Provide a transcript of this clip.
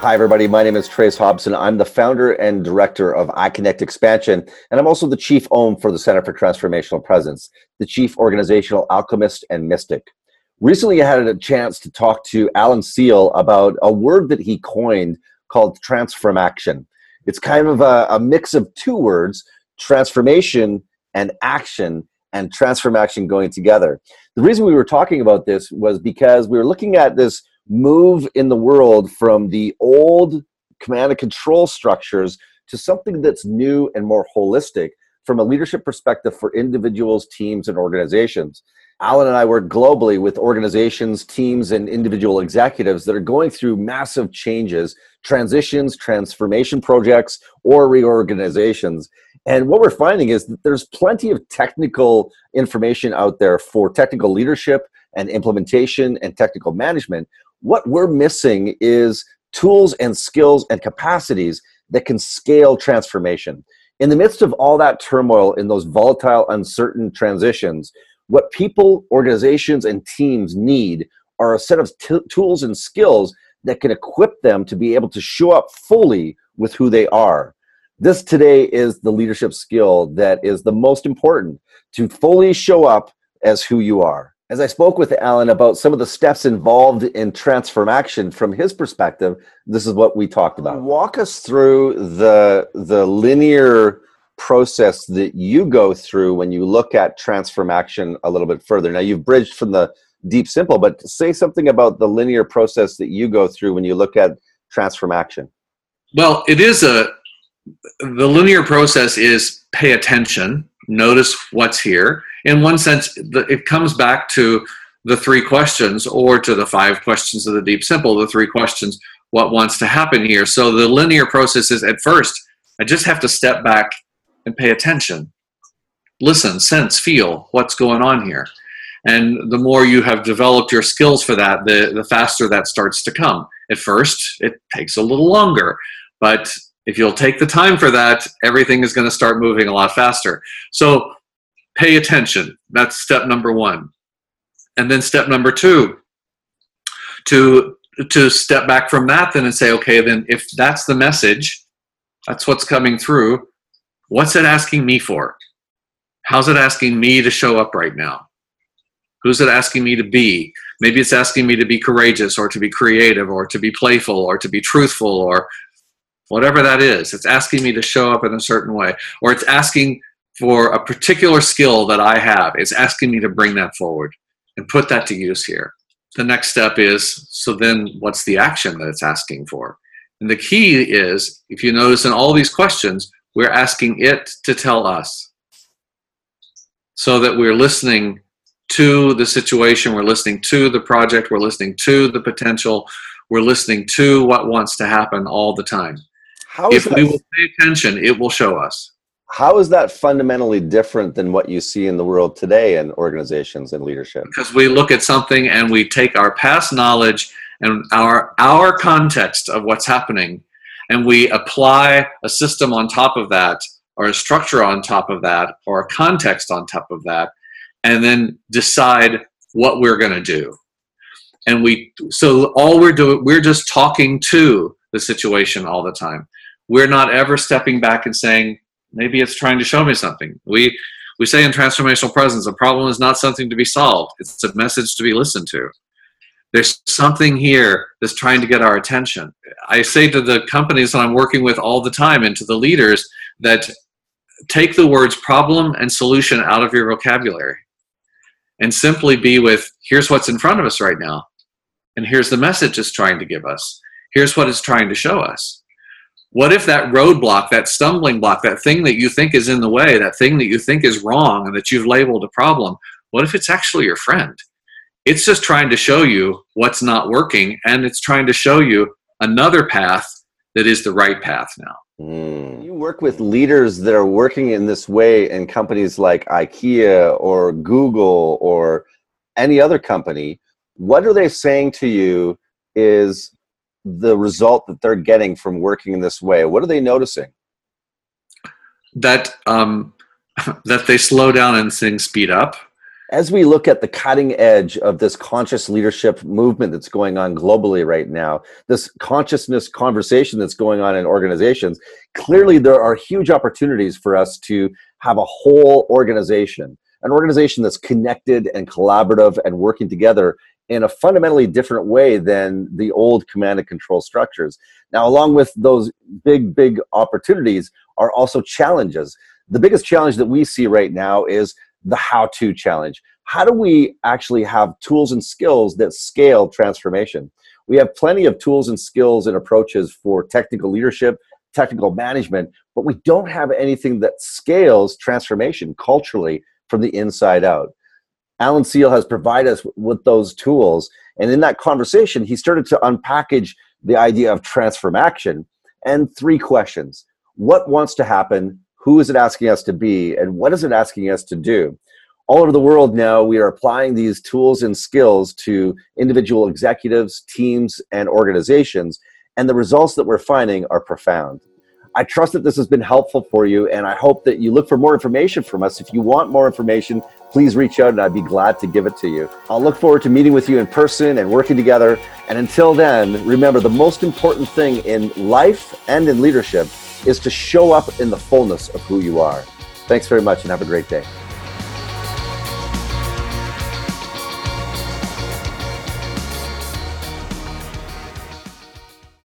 Hi, everybody. My name is Trace Hobson. I'm the founder and director of iConnect Expansion, and I'm also the chief OM for the Center for Transformational Presence, the chief organizational alchemist and mystic. Recently, I had a chance to talk to Alan Seale about a word that he coined called TransformAction. It's kind of a, a mix of two words transformation and action, and TransformAction going together. The reason we were talking about this was because we were looking at this move in the world from the old command and control structures to something that's new and more holistic from a leadership perspective for individuals, teams, and organizations. Alan and I work globally with organizations, teams, and individual executives that are going through massive changes, transitions, transformation projects, or reorganizations. And what we're finding is that there's plenty of technical information out there for technical leadership and implementation and technical management. What we're missing is tools and skills and capacities that can scale transformation. In the midst of all that turmoil in those volatile, uncertain transitions, what people, organizations, and teams need are a set of t- tools and skills that can equip them to be able to show up fully with who they are. This today is the leadership skill that is the most important to fully show up as who you are. As I spoke with Alan about some of the steps involved in transformation from his perspective, this is what we talked about. Walk us through the the linear process that you go through when you look at transformation a little bit further. Now you've bridged from the deep simple, but say something about the linear process that you go through when you look at transformation. Well, it is a the linear process is pay attention, notice what's here in one sense, it comes back to the three questions or to the five questions of the deep simple, the three questions, what wants to happen here. So the linear process is at first, I just have to step back and pay attention. Listen, sense, feel what's going on here. And the more you have developed your skills for that, the, the faster that starts to come. At first, it takes a little longer, but if you'll take the time for that, everything is going to start moving a lot faster. So pay attention. That's step number one. And then step number two, to to step back from that then and say, okay, then if that's the message, that's what's coming through, what's it asking me for? How's it asking me to show up right now? Who's it asking me to be? Maybe it's asking me to be courageous or to be creative or to be playful or to be truthful or whatever that is. It's asking me to show up in a certain way. Or it's asking for a particular skill that I have. It's asking me to bring that forward and put that to use here. The next step is so then what's the action that it's asking for? And the key is if you notice in all these questions, we're asking it to tell us so that we're listening to the situation, we're listening to the project, we're listening to the potential, we're listening to what wants to happen all the time. if we will pay attention, it will show us how is that fundamentally different than what you see in the world today in organizations and leadership? Because we look at something and we take our past knowledge and our our context of what's happening and we apply a system on top of that or a structure on top of that or a context on top of that and then decide what we're going to do. And we so all we're doing we're just talking to the situation all the time. We're not ever stepping back and saying maybe it's trying to show me something. We we say in transformational presence, a problem is not something to be solved; it's a message to be listened to. There's something here that's trying to get our attention. I say to the companies that I'm working with all the time and to the leaders that take the words problem and solution out of your vocabulary and simply be with here's what's in front of us right now and here's the message it's trying to give us here's what it's trying to show us what if that roadblock, that stumbling block, that thing that you think is in the way, that thing that you think is wrong and that you've labeled a problem, what if it's actually your friend? It's just trying to show you what's not working and it's trying to show you another path that is the right path now. Mm. You work with leaders that are working in this way in companies like IKEA or Google or any other company. What are they saying to you is the result that they're getting from working in this way? What are they noticing? That um, that they slow down and things speed up. As we look at the cutting edge of this conscious leadership movement that's going on globally right now, this consciousness conversation that's going on in organizations, clearly there are huge opportunities for us to have a whole organization, an organization that's connected and collaborative and working together in a fundamentally different way than the old command and control structures. Now, along with those big, big opportunities are also challenges. The biggest challenge that we see right now is the how to challenge. How do we actually have tools and skills that scale transformation? We have plenty of tools and skills and approaches for technical leadership, technical management, but we don't have anything that scales transformation culturally from the inside out. Alan Seale has provided us with those tools. And in that conversation, he started to unpackage the idea of transform action and three questions What wants to happen? Who is it asking us to be? And what is it asking us to do? All over the world now, we are applying these tools and skills to individual executives, teams, and organizations. And the results that we're finding are profound. I trust that this has been helpful for you, and I hope that you look for more information from us. If you want more information, please reach out and I'd be glad to give it to you. I'll look forward to meeting with you in person and working together. And until then, remember the most important thing in life and in leadership is to show up in the fullness of who you are. Thanks very much and have a great day.